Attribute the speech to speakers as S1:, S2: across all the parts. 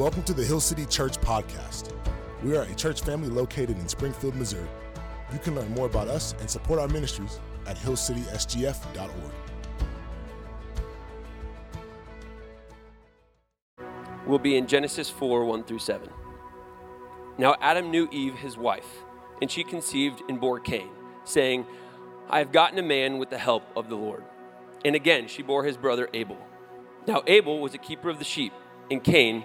S1: Welcome to the Hill City Church Podcast. We are a church family located in Springfield, Missouri. You can learn more about us and support our ministries at hillcitysgf.org.
S2: We'll be in Genesis 4 1 through 7. Now Adam knew Eve, his wife, and she conceived and bore Cain, saying, I have gotten a man with the help of the Lord. And again she bore his brother Abel. Now Abel was a keeper of the sheep, and Cain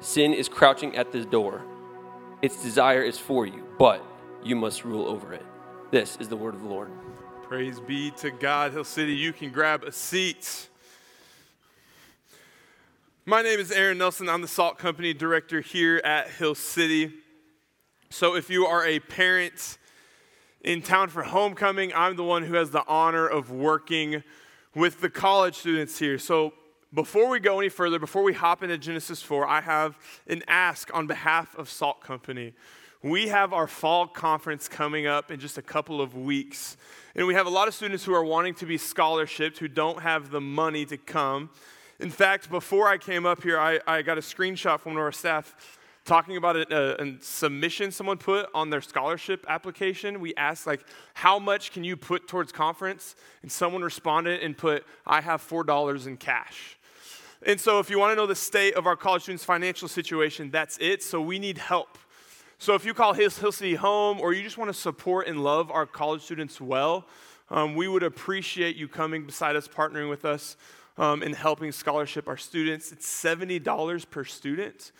S2: Sin is crouching at the door. Its desire is for you, but you must rule over it. This is the word of the Lord.
S3: Praise be to God. Hill City, you can grab a seat. My name is Aaron Nelson. I'm the Salt Company Director here at Hill City. So, if you are a parent in town for homecoming, I'm the one who has the honor of working with the college students here. So, before we go any further, before we hop into Genesis 4, I have an ask on behalf of Salt Company. We have our fall conference coming up in just a couple of weeks. And we have a lot of students who are wanting to be scholarshipped who don't have the money to come. In fact, before I came up here, I, I got a screenshot from one of our staff talking about a, a, submission someone put on their scholarship application. We asked, like, how much can you put towards conference? And someone responded and put, I have $4 in cash. And so, if you want to know the state of our college students' financial situation, that's it. So, we need help. So, if you call Hill, City home or you just want to support and love our college students well, um, we would appreciate you coming beside us, partnering with us, um, and helping scholarship our students. It's $70 per student.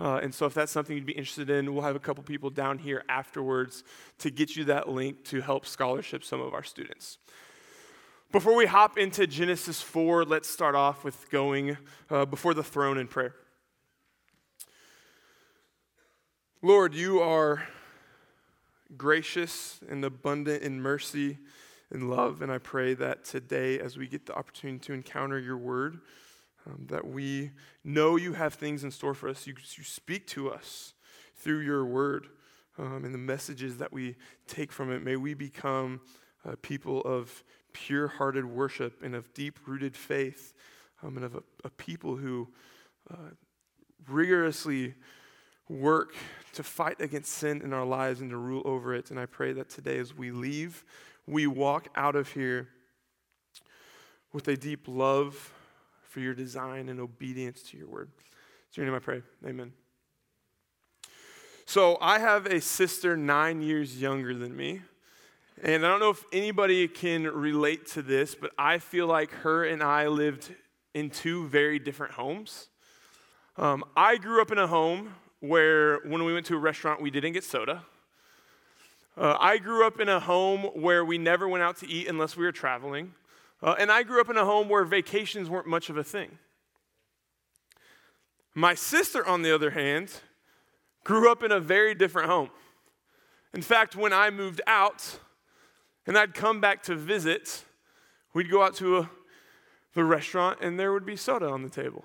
S3: Uh, and so, if that's something you'd be interested in, we'll have a couple people down here afterwards to get you that link to help scholarship some of our students. Before we hop into Genesis 4, let's start off with going uh, before the throne in prayer. Lord, you are gracious and abundant in mercy and love, and I pray that today, as we get the opportunity to encounter your word, um, that we know you have things in store for us. You, you speak to us through your word um, and the messages that we take from it. May we become uh, people of pure hearted worship and of deep rooted faith, um, and of a, a people who uh, rigorously work to fight against sin in our lives and to rule over it. And I pray that today, as we leave, we walk out of here with a deep love for your design and obedience to your word. It's your name I pray. Amen. So I have a sister nine years younger than me. And I don't know if anybody can relate to this, but I feel like her and I lived in two very different homes. Um, I grew up in a home where when we went to a restaurant, we didn't get soda. Uh, I grew up in a home where we never went out to eat unless we were traveling. Uh, and I grew up in a home where vacations weren't much of a thing. My sister, on the other hand, grew up in a very different home. In fact, when I moved out, and I'd come back to visit, we'd go out to a, the restaurant and there would be soda on the table.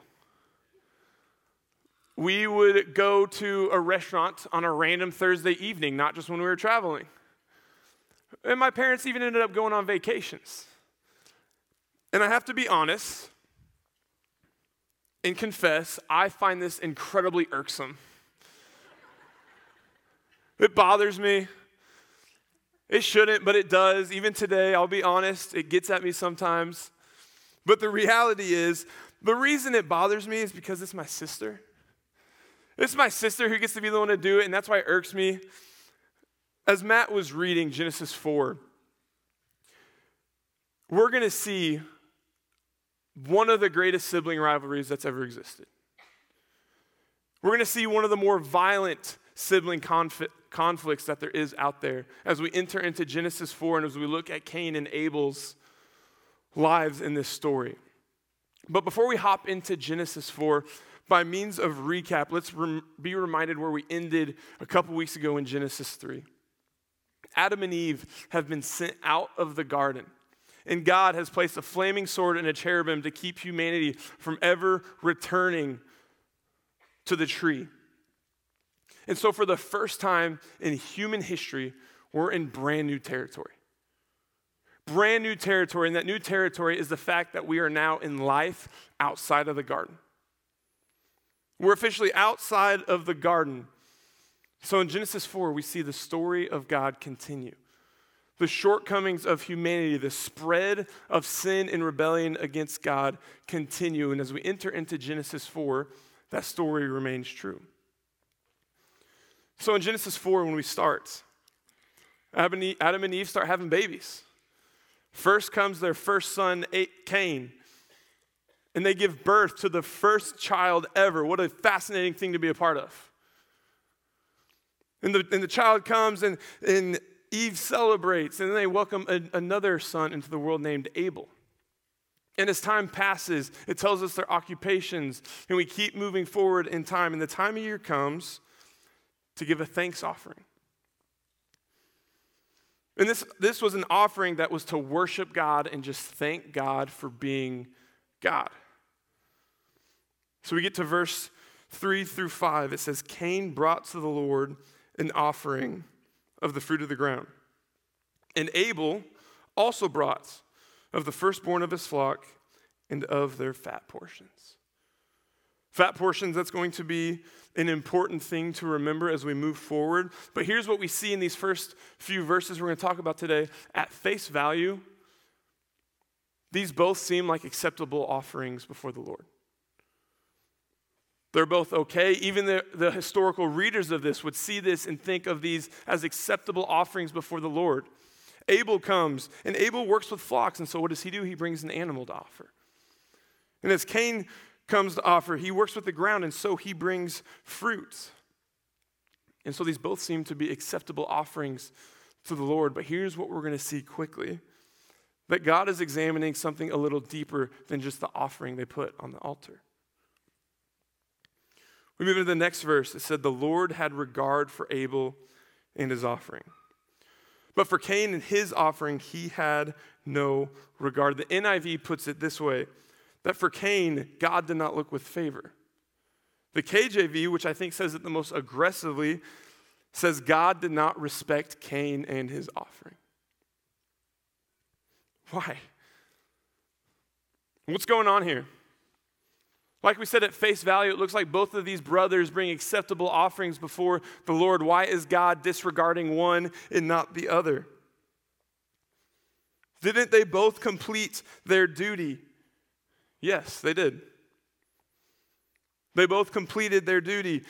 S3: We would go to a restaurant on a random Thursday evening, not just when we were traveling. And my parents even ended up going on vacations. And I have to be honest and confess, I find this incredibly irksome. It bothers me. It shouldn't, but it does. Even today, I'll be honest, it gets at me sometimes. But the reality is, the reason it bothers me is because it's my sister. It's my sister who gets to be the one to do it, and that's why it irks me. As Matt was reading Genesis 4, we're going to see one of the greatest sibling rivalries that's ever existed. We're going to see one of the more violent sibling conflict, conflicts that there is out there as we enter into Genesis 4 and as we look at Cain and Abel's lives in this story. But before we hop into Genesis 4, by means of recap, let's rem- be reminded where we ended a couple weeks ago in Genesis 3. Adam and Eve have been sent out of the garden, and God has placed a flaming sword and a cherubim to keep humanity from ever returning to the tree. And so, for the first time in human history, we're in brand new territory. Brand new territory, and that new territory is the fact that we are now in life outside of the garden. We're officially outside of the garden. So in Genesis 4, we see the story of God continue. The shortcomings of humanity, the spread of sin and rebellion against God continue. And as we enter into Genesis 4, that story remains true. So in Genesis 4, when we start, Adam and Eve start having babies. First comes their first son, Cain, and they give birth to the first child ever. What a fascinating thing to be a part of. And the, and the child comes, and, and Eve celebrates, and then they welcome a, another son into the world named Abel. And as time passes, it tells us their occupations, and we keep moving forward in time. And the time of year comes to give a thanks offering. And this, this was an offering that was to worship God and just thank God for being God. So we get to verse 3 through 5. It says, Cain brought to the Lord an offering of the fruit of the ground. And Abel also brought of the firstborn of his flock and of their fat portions. Fat portions, that's going to be an important thing to remember as we move forward. But here's what we see in these first few verses we're going to talk about today. At face value, these both seem like acceptable offerings before the Lord. They're both okay. Even the, the historical readers of this would see this and think of these as acceptable offerings before the Lord. Abel comes, and Abel works with flocks, and so what does he do? He brings an animal to offer. And as Cain comes to offer, he works with the ground, and so he brings fruits. And so these both seem to be acceptable offerings to the Lord. But here's what we're going to see quickly that God is examining something a little deeper than just the offering they put on the altar. We move into the next verse. It said, The Lord had regard for Abel and his offering. But for Cain and his offering, he had no regard. The NIV puts it this way that for Cain, God did not look with favor. The KJV, which I think says it the most aggressively, says God did not respect Cain and his offering. Why? What's going on here? Like we said at face value, it looks like both of these brothers bring acceptable offerings before the Lord. Why is God disregarding one and not the other? Didn't they both complete their duty? Yes, they did. They both completed their duty.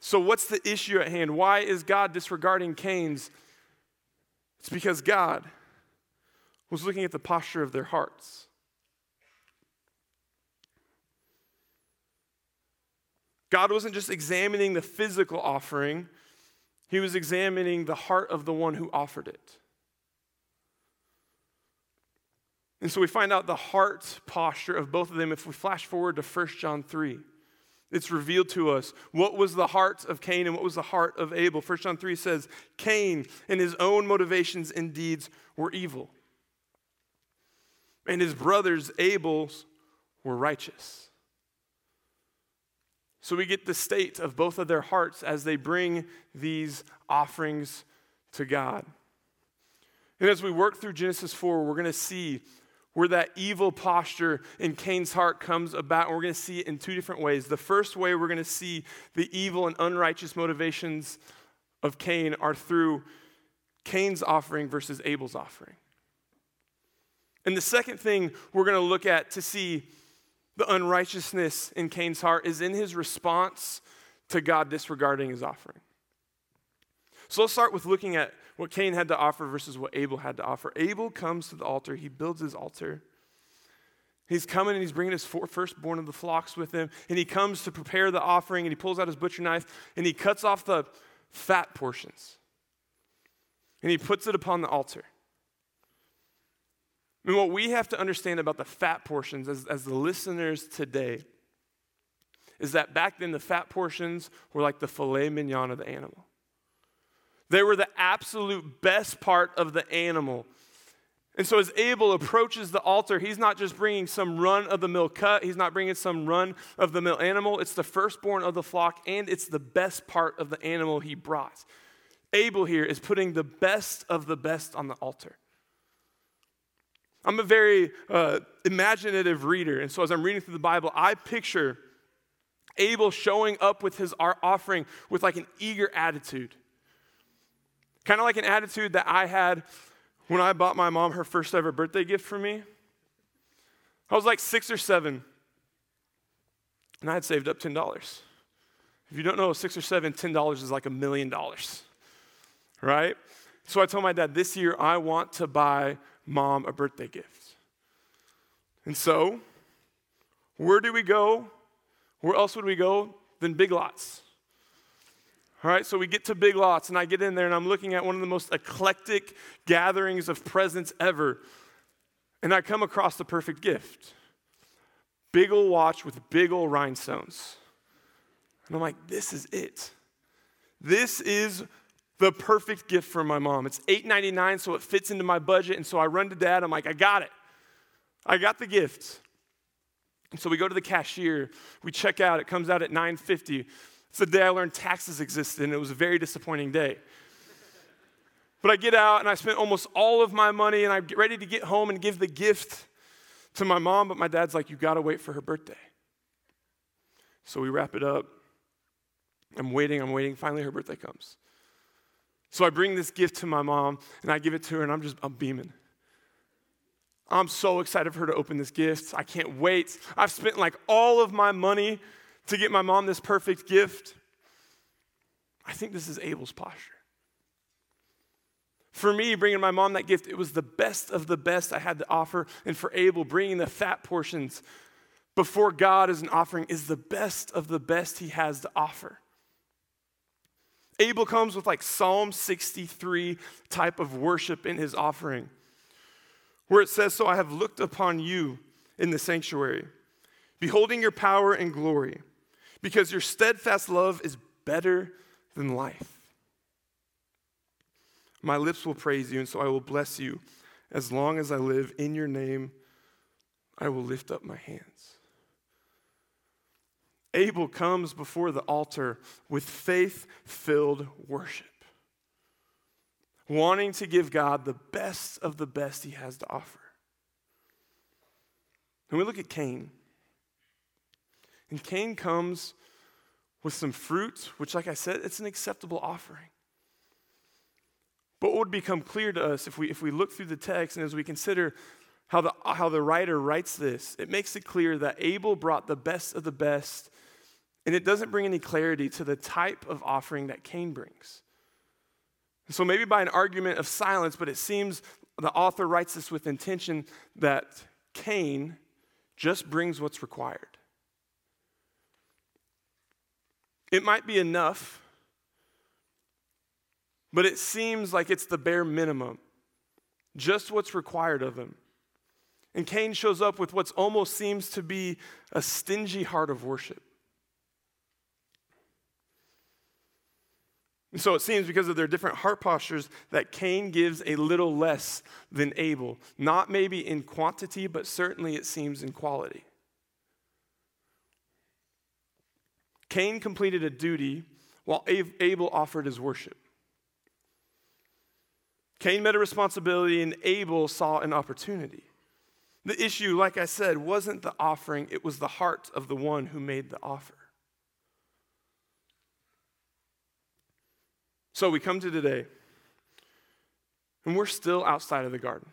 S3: So, what's the issue at hand? Why is God disregarding Cain's? It's because God was looking at the posture of their hearts. God wasn't just examining the physical offering, He was examining the heart of the one who offered it. And so we find out the heart posture of both of them if we flash forward to 1 John 3. It's revealed to us what was the heart of Cain and what was the heart of Abel. 1 John 3 says, Cain and his own motivations and deeds were evil. And his brothers, Abel's, were righteous. So we get the state of both of their hearts as they bring these offerings to God. And as we work through Genesis 4, we're going to see where that evil posture in Cain's heart comes about. And we're going to see it in two different ways. The first way we're going to see the evil and unrighteous motivations of Cain are through Cain's offering versus Abel's offering. And the second thing we're going to look at to see the unrighteousness in Cain's heart is in his response to God disregarding his offering. So let's start with looking at what Cain had to offer versus what Abel had to offer. Abel comes to the altar, he builds his altar. He's coming and he's bringing his firstborn of the flocks with him, and he comes to prepare the offering, and he pulls out his butcher knife, and he cuts off the fat portions, and he puts it upon the altar. Mean, what we have to understand about the fat portions as, as the listeners today is that back then the fat portions were like the filet mignon of the animal. They were the absolute best part of the animal. And so, as Abel approaches the altar, he's not just bringing some run of the mill cut, he's not bringing some run of the mill animal. It's the firstborn of the flock, and it's the best part of the animal he brought. Abel here is putting the best of the best on the altar. I'm a very uh, imaginative reader, and so as I'm reading through the Bible, I picture Abel showing up with his offering with like an eager attitude. Kind of like an attitude that I had when I bought my mom her first ever birthday gift for me. I was like six or seven, and I had saved up $10. If you don't know, six or seven, $10 is like a million dollars, right? So I told my dad, this year I want to buy mom a birthday gift. And so, where do we go? Where else would we go than Big Lots? All right, so we get to Big Lots, and I get in there, and I'm looking at one of the most eclectic gatherings of presents ever. And I come across the perfect gift big ol' watch with big ol' rhinestones. And I'm like, this is it. This is the perfect gift for my mom. It's $8.99, so it fits into my budget. And so I run to dad. I'm like, I got it. I got the gift. And so we go to the cashier. We check out. It comes out at 9.50. It's the day I learned taxes existed, and it was a very disappointing day. But I get out and I spent almost all of my money, and I'm ready to get home and give the gift to my mom. But my dad's like, You gotta wait for her birthday. So we wrap it up. I'm waiting, I'm waiting. Finally, her birthday comes. So I bring this gift to my mom and I give it to her, and I'm just, I'm beaming. I'm so excited for her to open this gift. I can't wait. I've spent like all of my money to get my mom this perfect gift. I think this is Abel's posture. For me, bringing my mom that gift, it was the best of the best I had to offer. And for Abel, bringing the fat portions before God as an offering is the best of the best he has to offer. Abel comes with like Psalm 63 type of worship in his offering, where it says, So I have looked upon you in the sanctuary, beholding your power and glory because your steadfast love is better than life. My lips will praise you, and so I will bless you. As long as I live in your name, I will lift up my hands. Abel comes before the altar with faith filled worship, wanting to give God the best of the best he has to offer. And we look at Cain. And Cain comes with some fruit, which, like I said, it's an acceptable offering. But what would become clear to us if we, if we look through the text and as we consider how the, how the writer writes this, it makes it clear that Abel brought the best of the best, and it doesn't bring any clarity to the type of offering that Cain brings. So maybe by an argument of silence, but it seems the author writes this with intention that Cain just brings what's required. It might be enough, but it seems like it's the bare minimum, just what's required of him. And Cain shows up with what almost seems to be a stingy heart of worship. And so it seems because of their different heart postures that Cain gives a little less than Abel. Not maybe in quantity, but certainly it seems in quality. Cain completed a duty while Abel offered his worship. Cain met a responsibility and Abel saw an opportunity. The issue, like I said, wasn't the offering, it was the heart of the one who made the offer. So we come to today, and we're still outside of the garden.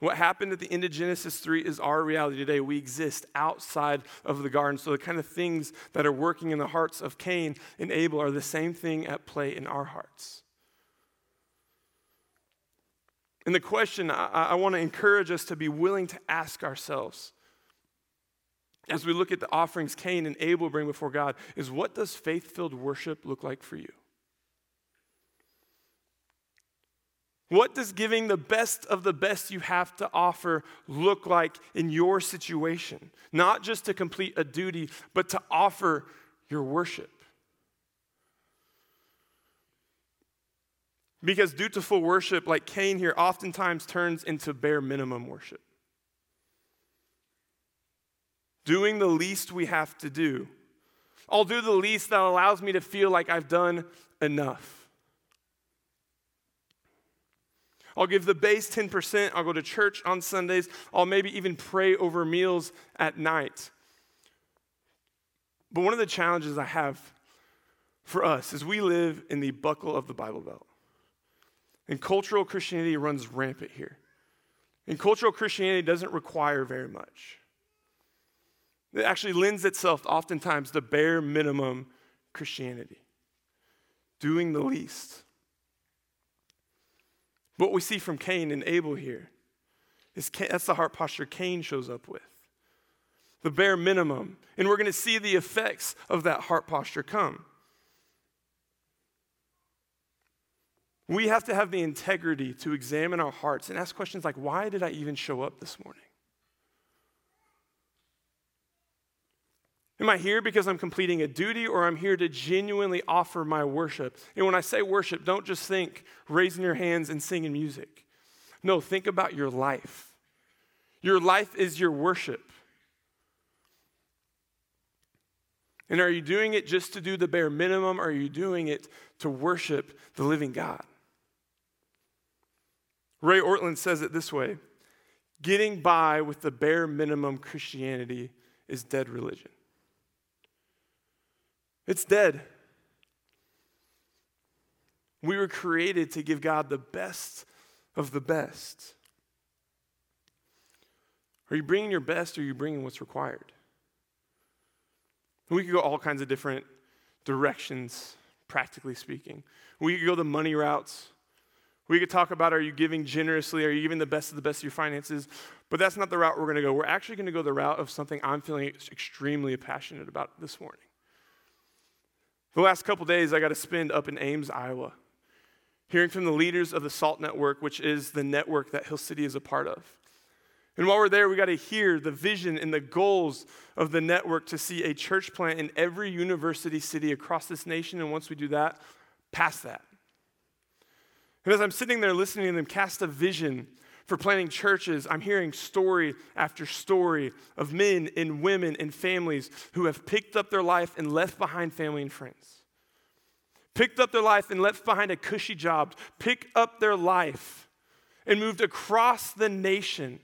S3: What happened at the end of Genesis 3 is our reality today. We exist outside of the garden. So, the kind of things that are working in the hearts of Cain and Abel are the same thing at play in our hearts. And the question I, I want to encourage us to be willing to ask ourselves as we look at the offerings Cain and Abel bring before God is what does faith filled worship look like for you? What does giving the best of the best you have to offer look like in your situation? Not just to complete a duty, but to offer your worship. Because dutiful worship, like Cain here, oftentimes turns into bare minimum worship. Doing the least we have to do. I'll do the least that allows me to feel like I've done enough. I'll give the base 10%. I'll go to church on Sundays. I'll maybe even pray over meals at night. But one of the challenges I have for us is we live in the buckle of the Bible Belt. And cultural Christianity runs rampant here. And cultural Christianity doesn't require very much. It actually lends itself oftentimes to bare minimum Christianity, doing the least. What we see from Cain and Abel here is Cain, that's the heart posture Cain shows up with. The bare minimum. And we're going to see the effects of that heart posture come. We have to have the integrity to examine our hearts and ask questions like, why did I even show up this morning? Am I here because I'm completing a duty or I'm here to genuinely offer my worship? And when I say worship, don't just think raising your hands and singing music. No, think about your life. Your life is your worship. And are you doing it just to do the bare minimum? Or are you doing it to worship the living God? Ray Ortlund says it this way getting by with the bare minimum Christianity is dead religion. It's dead. We were created to give God the best of the best. Are you bringing your best or are you bringing what's required? We could go all kinds of different directions, practically speaking. We could go the money routes. We could talk about are you giving generously? Are you giving the best of the best of your finances? But that's not the route we're going to go. We're actually going to go the route of something I'm feeling extremely passionate about this morning. The last couple days, I got to spend up in Ames, Iowa, hearing from the leaders of the SALT Network, which is the network that Hill City is a part of. And while we're there, we got to hear the vision and the goals of the network to see a church plant in every university city across this nation. And once we do that, past that. And as I'm sitting there listening to them cast a vision for planting churches, I'm hearing story after story of men and women and families who have picked up their life and left behind family and friends. Picked up their life and left behind a cushy job, picked up their life and moved across the nation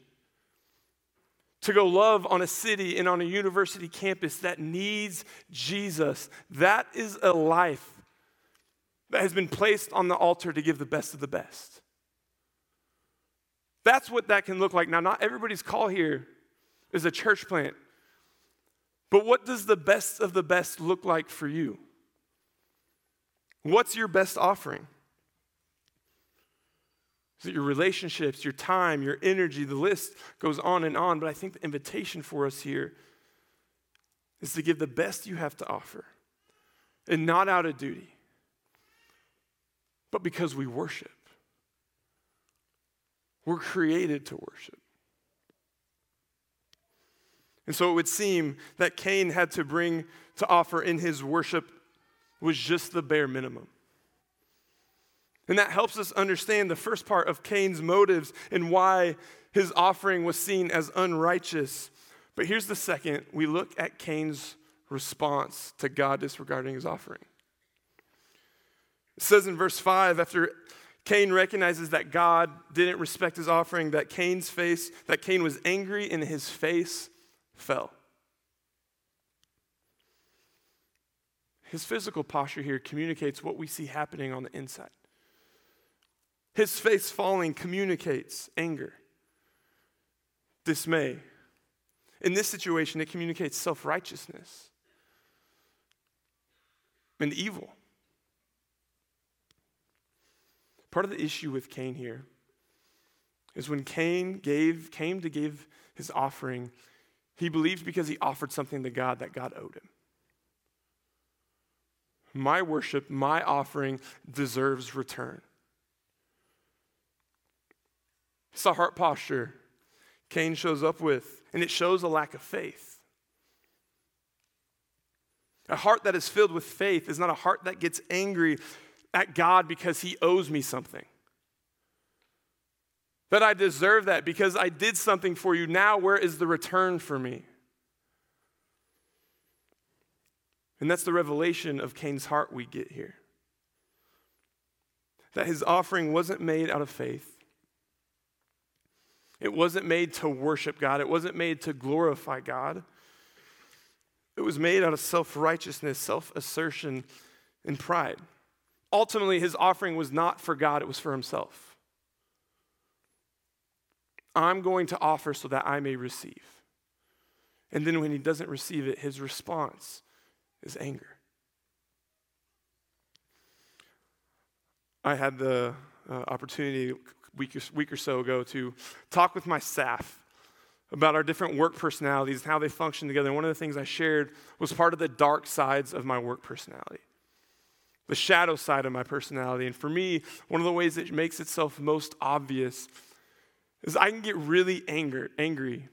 S3: to go love on a city and on a university campus that needs Jesus. That is a life that has been placed on the altar to give the best of the best. That's what that can look like. Now, not everybody's call here is a church plant, but what does the best of the best look like for you? What's your best offering? Is it your relationships, your time, your energy? The list goes on and on, but I think the invitation for us here is to give the best you have to offer and not out of duty, but because we worship. We're created to worship. And so it would seem that Cain had to bring to offer in his worship was just the bare minimum. And that helps us understand the first part of Cain's motives and why his offering was seen as unrighteous. But here's the second we look at Cain's response to God disregarding his offering. It says in verse 5 after Cain recognizes that God didn't respect his offering, that Cain's face, that Cain was angry and his face fell. His physical posture here communicates what we see happening on the inside. His face falling communicates anger, dismay. In this situation, it communicates self righteousness and evil. Part of the issue with Cain here is when Cain gave, came to give his offering, he believed because he offered something to God that God owed him. My worship, my offering deserves return. It's the heart posture Cain shows up with, and it shows a lack of faith. A heart that is filled with faith is not a heart that gets angry at God because he owes me something. That I deserve that because I did something for you. Now, where is the return for me? And that's the revelation of Cain's heart we get here. That his offering wasn't made out of faith. It wasn't made to worship God. It wasn't made to glorify God. It was made out of self righteousness, self assertion, and pride. Ultimately, his offering was not for God, it was for himself. I'm going to offer so that I may receive. And then when he doesn't receive it, his response is anger. I had the uh, opportunity a week week or so ago to talk with my staff about our different work personalities and how they function together. And one of the things I shared was part of the dark sides of my work personality, the shadow side of my personality. And for me, one of the ways it makes itself most obvious is I can get really anger, angry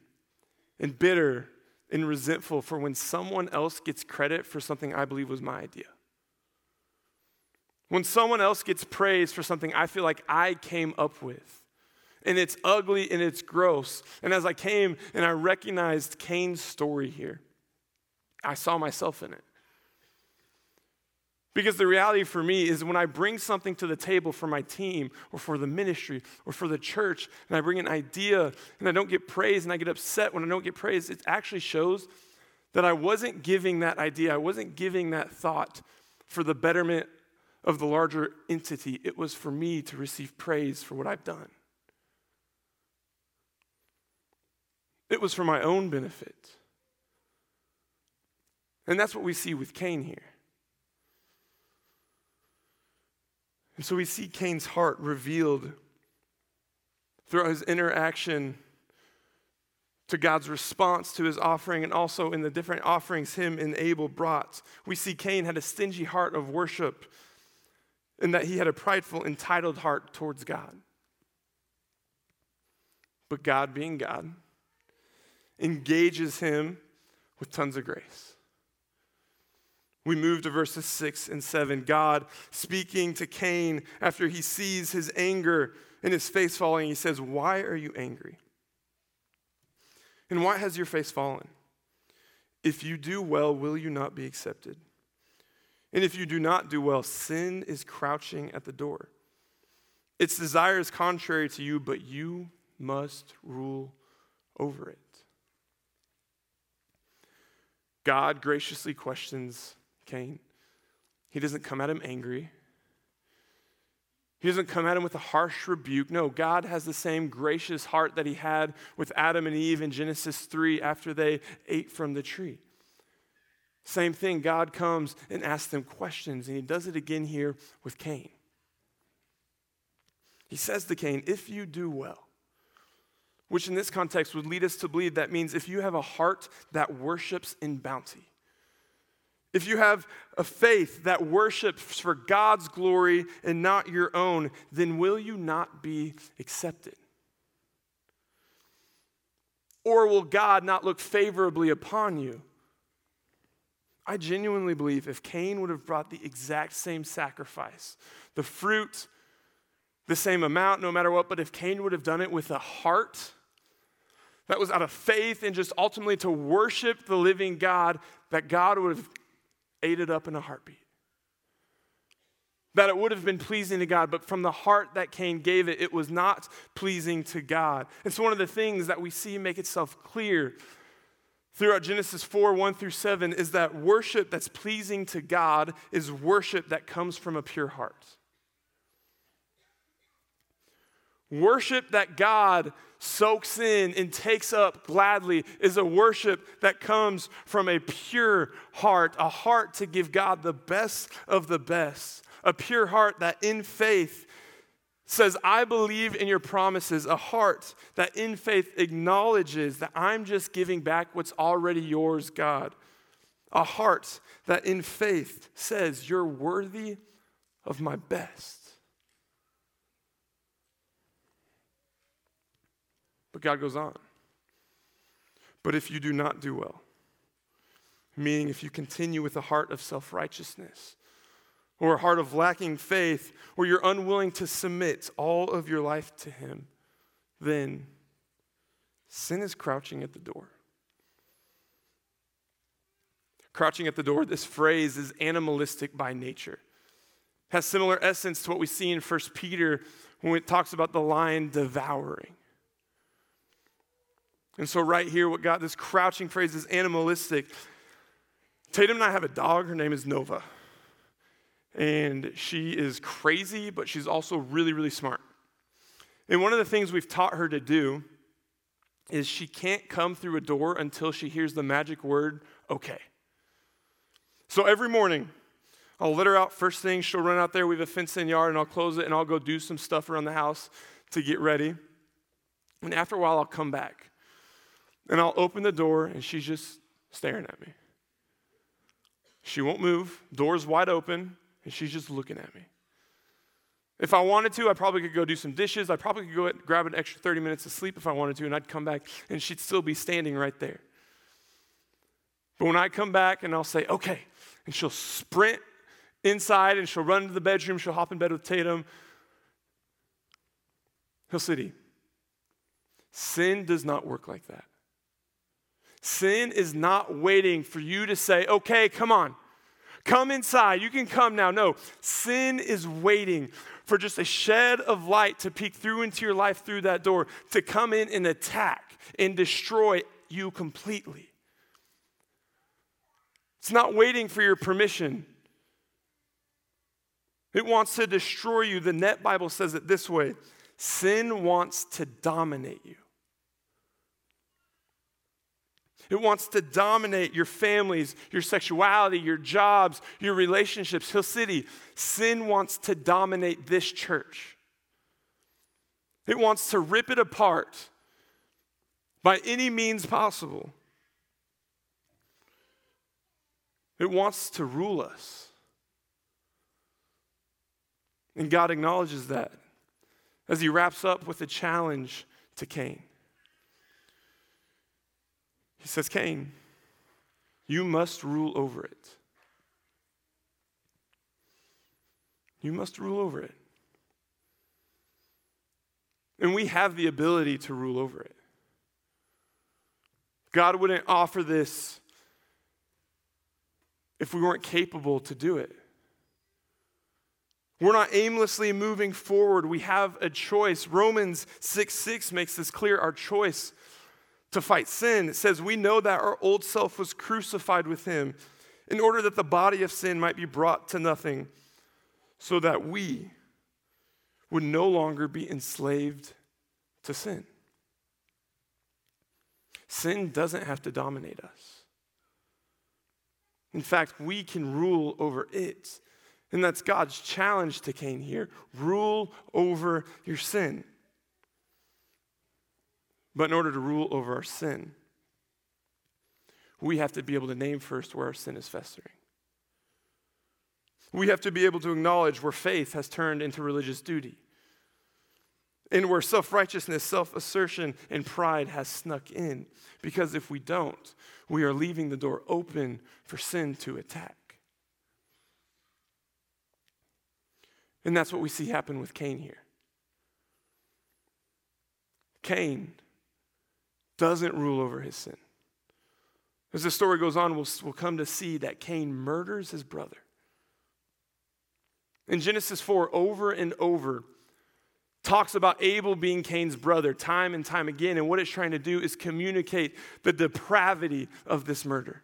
S3: and bitter and resentful for when someone else gets credit for something I believe was my idea. When someone else gets praise for something I feel like I came up with and it's ugly and it's gross. And as I came and I recognized Cain's story here, I saw myself in it. Because the reality for me is when I bring something to the table for my team or for the ministry or for the church, and I bring an idea and I don't get praise and I get upset when I don't get praise, it actually shows that I wasn't giving that idea, I wasn't giving that thought for the betterment of the larger entity. It was for me to receive praise for what I've done. It was for my own benefit. And that's what we see with Cain here. And so we see Cain's heart revealed through his interaction to God's response to his offering and also in the different offerings him and Abel brought. We see Cain had a stingy heart of worship and that he had a prideful, entitled heart towards God. But God, being God, engages him with tons of grace. We move to verses 6 and 7. God speaking to Cain after he sees his anger and his face falling, he says, Why are you angry? And why has your face fallen? If you do well, will you not be accepted? And if you do not do well, sin is crouching at the door. Its desire is contrary to you, but you must rule over it. God graciously questions Cain. He doesn't come at him angry. He doesn't come at him with a harsh rebuke. No, God has the same gracious heart that he had with Adam and Eve in Genesis 3 after they ate from the tree. Same thing, God comes and asks them questions, and he does it again here with Cain. He says to Cain, If you do well, which in this context would lead us to believe that means if you have a heart that worships in bounty, if you have a faith that worships for God's glory and not your own, then will you not be accepted? Or will God not look favorably upon you? I genuinely believe if Cain would have brought the exact same sacrifice, the fruit, the same amount, no matter what, but if Cain would have done it with a heart that was out of faith and just ultimately to worship the living God, that God would have ate it up in a heartbeat. That it would have been pleasing to God, but from the heart that Cain gave it, it was not pleasing to God. It's one of the things that we see make itself clear throughout Genesis 4 1 through 7 is that worship that's pleasing to God is worship that comes from a pure heart. Worship that God soaks in and takes up gladly is a worship that comes from a pure heart, a heart to give God the best of the best, a pure heart that in faith says, I believe in your promises, a heart that in faith acknowledges that I'm just giving back what's already yours, God. A heart that in faith says, You're worthy of my best. But God goes on. But if you do not do well, meaning if you continue with a heart of self righteousness, or a heart of lacking faith, or you're unwilling to submit all of your life to Him, then sin is crouching at the door. Crouching at the door, this phrase is animalistic by nature. Has similar essence to what we see in 1 Peter when it talks about the lion devouring. And so, right here, what got this crouching phrase is animalistic. Tatum and I have a dog. Her name is Nova. And she is crazy, but she's also really, really smart. And one of the things we've taught her to do is she can't come through a door until she hears the magic word, okay. So every morning, I'll let her out first thing. She'll run out there. We have a fenced in yard, and I'll close it, and I'll go do some stuff around the house to get ready. And after a while, I'll come back. And I'll open the door, and she's just staring at me. She won't move, door's wide open, and she's just looking at me. If I wanted to, I probably could go do some dishes. I probably could go grab an extra 30 minutes of sleep if I wanted to, and I'd come back, and she'd still be standing right there. But when I come back and I'll say, okay, and she'll sprint inside and she'll run to the bedroom, she'll hop in bed with Tatum. Hill City. Sin does not work like that. Sin is not waiting for you to say, okay, come on, come inside. You can come now. No, sin is waiting for just a shed of light to peek through into your life through that door, to come in and attack and destroy you completely. It's not waiting for your permission. It wants to destroy you. The Net Bible says it this way sin wants to dominate you. It wants to dominate your families, your sexuality, your jobs, your relationships. Hill City, sin wants to dominate this church. It wants to rip it apart by any means possible. It wants to rule us. And God acknowledges that as he wraps up with a challenge to Cain. He says, Cain, you must rule over it. You must rule over it. And we have the ability to rule over it. God wouldn't offer this if we weren't capable to do it. We're not aimlessly moving forward. We have a choice. Romans 6 6 makes this clear our choice to fight sin. It says, We know that our old self was crucified with him in order that the body of sin might be brought to nothing, so that we would no longer be enslaved to sin. Sin doesn't have to dominate us. In fact, we can rule over it. And that's God's challenge to Cain here rule over your sin. But in order to rule over our sin, we have to be able to name first where our sin is festering. We have to be able to acknowledge where faith has turned into religious duty and where self righteousness, self assertion, and pride has snuck in. Because if we don't, we are leaving the door open for sin to attack. And that's what we see happen with Cain here. Cain doesn't rule over his sin. As the story goes on, we'll, we'll come to see that Cain murders his brother. In Genesis 4, over and over, talks about Abel being Cain's brother time and time again. And what it's trying to do is communicate the depravity of this murder.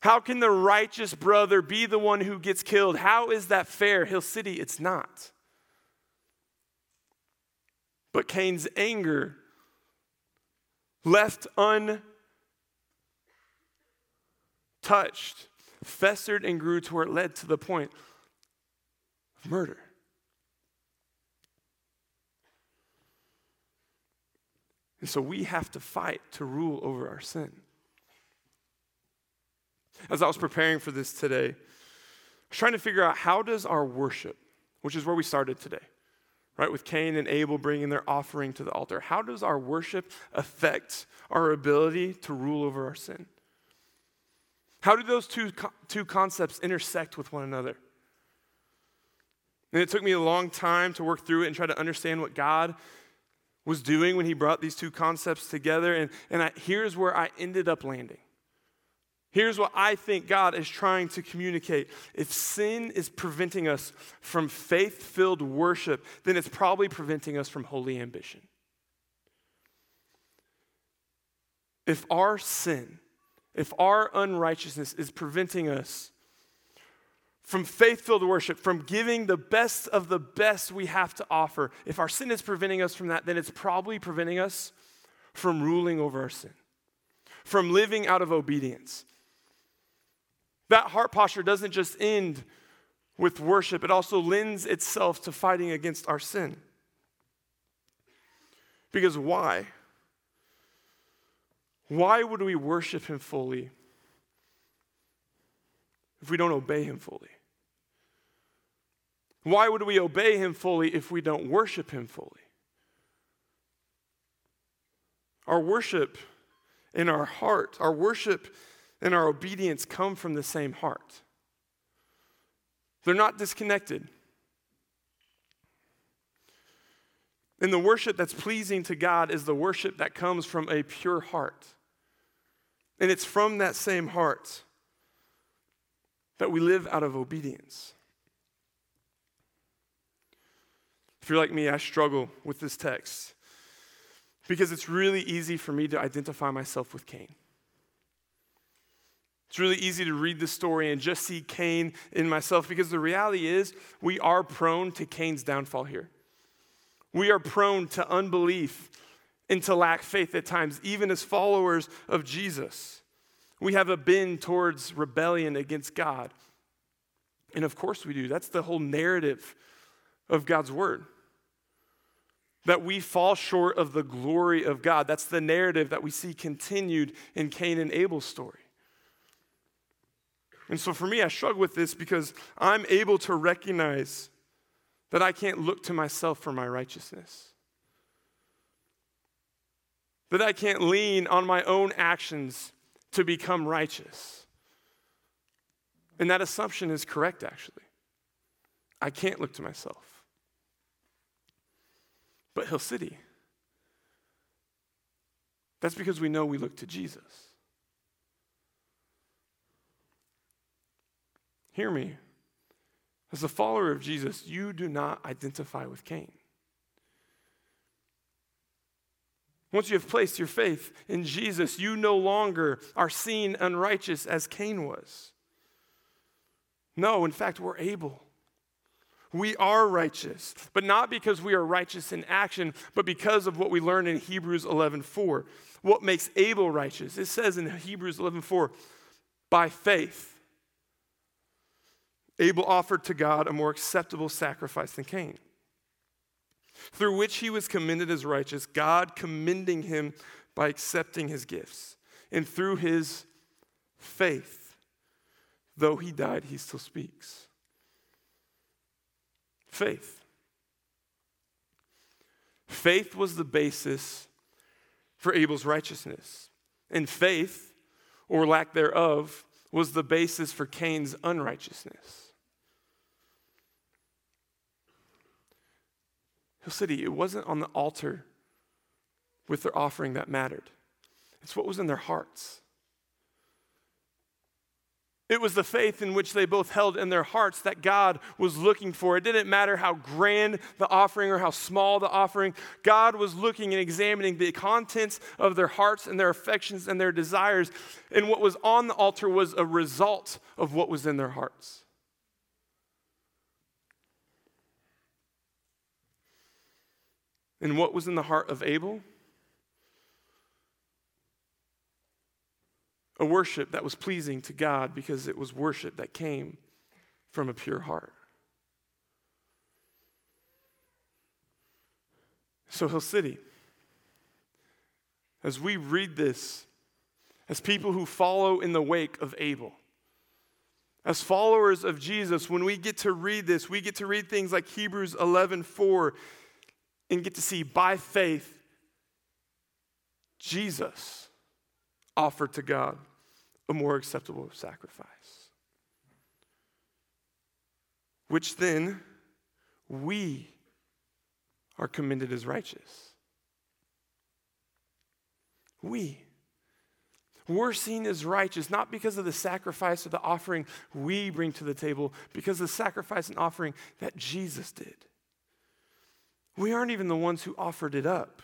S3: How can the righteous brother be the one who gets killed? How is that fair? Hill City, it's not. But Cain's anger left untouched, festered and grew to where it led to the point of murder. And so we have to fight to rule over our sin. As I was preparing for this today, I was trying to figure out how does our worship, which is where we started today, right? With Cain and Abel bringing their offering to the altar. How does our worship affect our ability to rule over our sin? How do those two, two concepts intersect with one another? And it took me a long time to work through it and try to understand what God was doing when He brought these two concepts together. And, and I, here's where I ended up landing. Here's what I think God is trying to communicate. If sin is preventing us from faith filled worship, then it's probably preventing us from holy ambition. If our sin, if our unrighteousness is preventing us from faith filled worship, from giving the best of the best we have to offer, if our sin is preventing us from that, then it's probably preventing us from ruling over our sin, from living out of obedience that heart posture doesn't just end with worship, it also lends itself to fighting against our sin. Because why? Why would we worship Him fully if we don't obey Him fully? Why would we obey Him fully if we don't worship Him fully? Our worship in our heart, our worship and our obedience come from the same heart. They're not disconnected. And the worship that's pleasing to God is the worship that comes from a pure heart. And it's from that same heart that we live out of obedience. If you're like me, I struggle with this text because it's really easy for me to identify myself with Cain. It's really easy to read the story and just see Cain in myself because the reality is we are prone to Cain's downfall here. We are prone to unbelief and to lack faith at times, even as followers of Jesus. We have a bend towards rebellion against God. And of course we do. That's the whole narrative of God's word. That we fall short of the glory of God. That's the narrative that we see continued in Cain and Abel's story. And so for me, I struggle with this because I'm able to recognize that I can't look to myself for my righteousness. That I can't lean on my own actions to become righteous. And that assumption is correct, actually. I can't look to myself. But Hill City, that's because we know we look to Jesus. Hear me. As a follower of Jesus, you do not identify with Cain. Once you have placed your faith in Jesus, you no longer are seen unrighteous as Cain was. No, in fact, we're able. We are righteous, but not because we are righteous in action, but because of what we learn in Hebrews 11:4. What makes Abel righteous? It says in Hebrews 11:4, by faith Abel offered to God a more acceptable sacrifice than Cain, through which he was commended as righteous, God commending him by accepting his gifts. And through his faith, though he died, he still speaks. Faith. Faith was the basis for Abel's righteousness. And faith, or lack thereof, was the basis for Cain's unrighteousness. Hill City, it wasn't on the altar with their offering that mattered, it's what was in their hearts. It was the faith in which they both held in their hearts that God was looking for. It didn't matter how grand the offering or how small the offering. God was looking and examining the contents of their hearts and their affections and their desires. And what was on the altar was a result of what was in their hearts. And what was in the heart of Abel? A worship that was pleasing to God because it was worship that came from a pure heart. So, Hill City, as we read this, as people who follow in the wake of Abel, as followers of Jesus, when we get to read this, we get to read things like Hebrews 11 4 and get to see by faith Jesus offered to God a more acceptable sacrifice. Which then we are commended as righteous. We. We're seen as righteous not because of the sacrifice or the offering we bring to the table, because of the sacrifice and offering that Jesus did. We aren't even the ones who offered it up.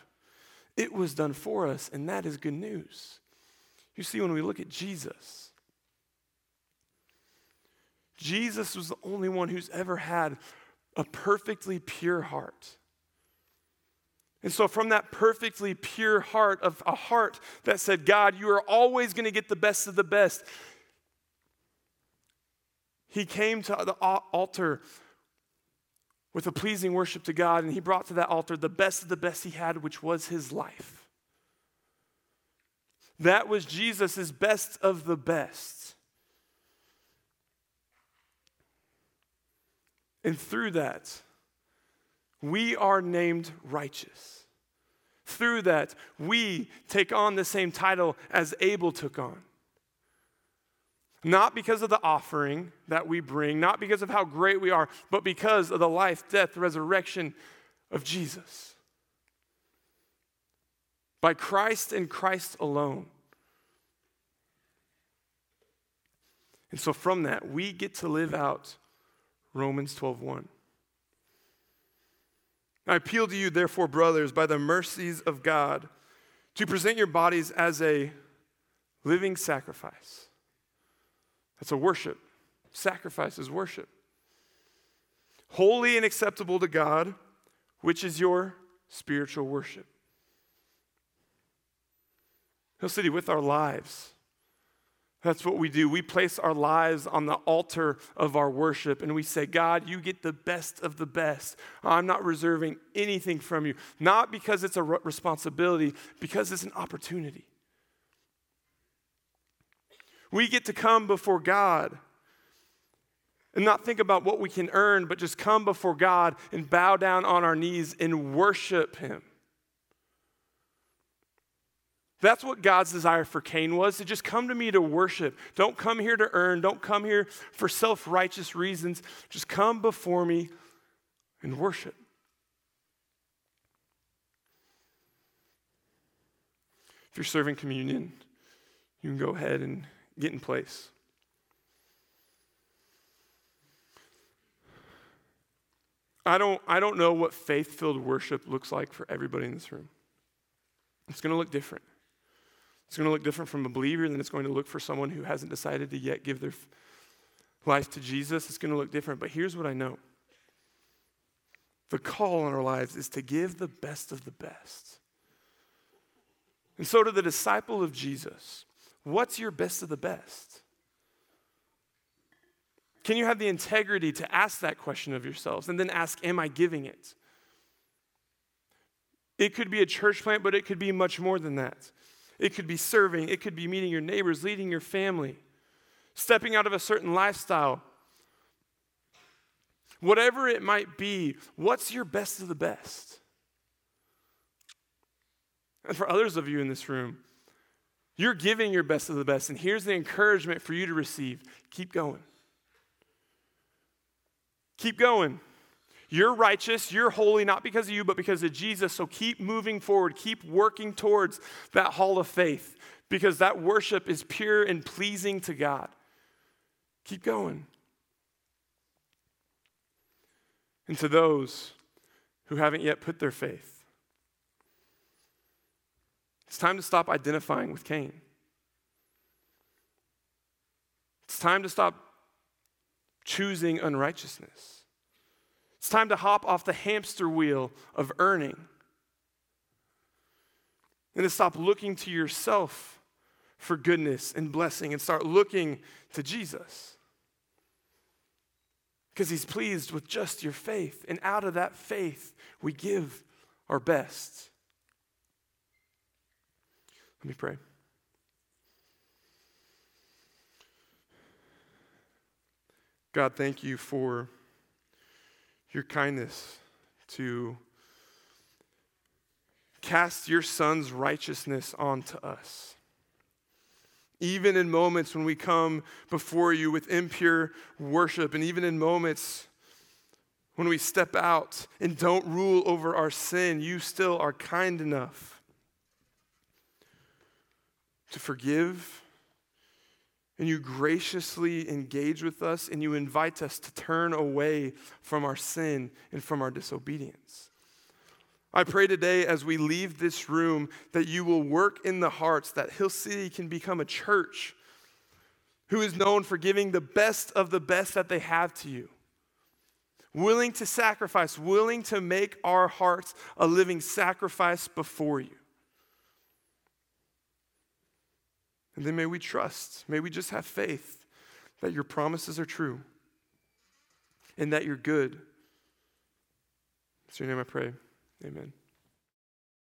S3: It was done for us, and that is good news. You see, when we look at Jesus, Jesus was the only one who's ever had a perfectly pure heart. And so, from that perfectly pure heart, of a heart that said, God, you are always going to get the best of the best, he came to the altar with a pleasing worship to God, and he brought to that altar the best of the best he had, which was his life. That was Jesus' best of the best. And through that, we are named righteous. Through that, we take on the same title as Abel took on. Not because of the offering that we bring, not because of how great we are, but because of the life, death, resurrection of Jesus. By Christ and Christ alone. And so from that, we get to live out Romans 12:1. I appeal to you, therefore, brothers, by the mercies of God, to present your bodies as a living sacrifice that's a worship. Sacrifice is worship. Holy and acceptable to God, which is your spiritual worship. Hill City, with our lives, that's what we do. We place our lives on the altar of our worship and we say, God, you get the best of the best. I'm not reserving anything from you. Not because it's a responsibility, because it's an opportunity. We get to come before God and not think about what we can earn, but just come before God and bow down on our knees and worship Him. That's what God's desire for Cain was to just come to me to worship. Don't come here to earn. Don't come here for self righteous reasons. Just come before me and worship. If you're serving communion, you can go ahead and get in place. I don't, I don't know what faith filled worship looks like for everybody in this room. It's going to look different. It's going to look different from a believer than it's going to look for someone who hasn't decided to yet give their life to Jesus. It's going to look different. But here's what I know the call on our lives is to give the best of the best. And so, to the disciple of Jesus, What's your best of the best? Can you have the integrity to ask that question of yourselves and then ask, Am I giving it? It could be a church plant, but it could be much more than that. It could be serving, it could be meeting your neighbors, leading your family, stepping out of a certain lifestyle. Whatever it might be, what's your best of the best? And for others of you in this room, you're giving your best of the best, and here's the encouragement for you to receive keep going. Keep going. You're righteous, you're holy, not because of you, but because of Jesus. So keep moving forward, keep working towards that hall of faith, because that worship is pure and pleasing to God. Keep going. And to those who haven't yet put their faith, it's time to stop identifying with Cain. It's time to stop choosing unrighteousness. It's time to hop off the hamster wheel of earning and to stop looking to yourself for goodness and blessing and start looking to Jesus. Because he's pleased with just your faith. And out of that faith, we give our best. Let me pray. God, thank you for your kindness to cast your son's righteousness onto us. Even in moments when we come before you with impure worship, and even in moments when we step out and don't rule over our sin, you still are kind enough to forgive. And you graciously engage with us and you invite us to turn away from our sin and from our disobedience. I pray today as we leave this room that you will work in the hearts that Hill City can become a church who is known for giving the best of the best that they have to you. Willing to sacrifice, willing to make our hearts a living sacrifice before you. And then may we trust, may we just have faith that your promises are true and that you're good. It's your name I pray. Amen.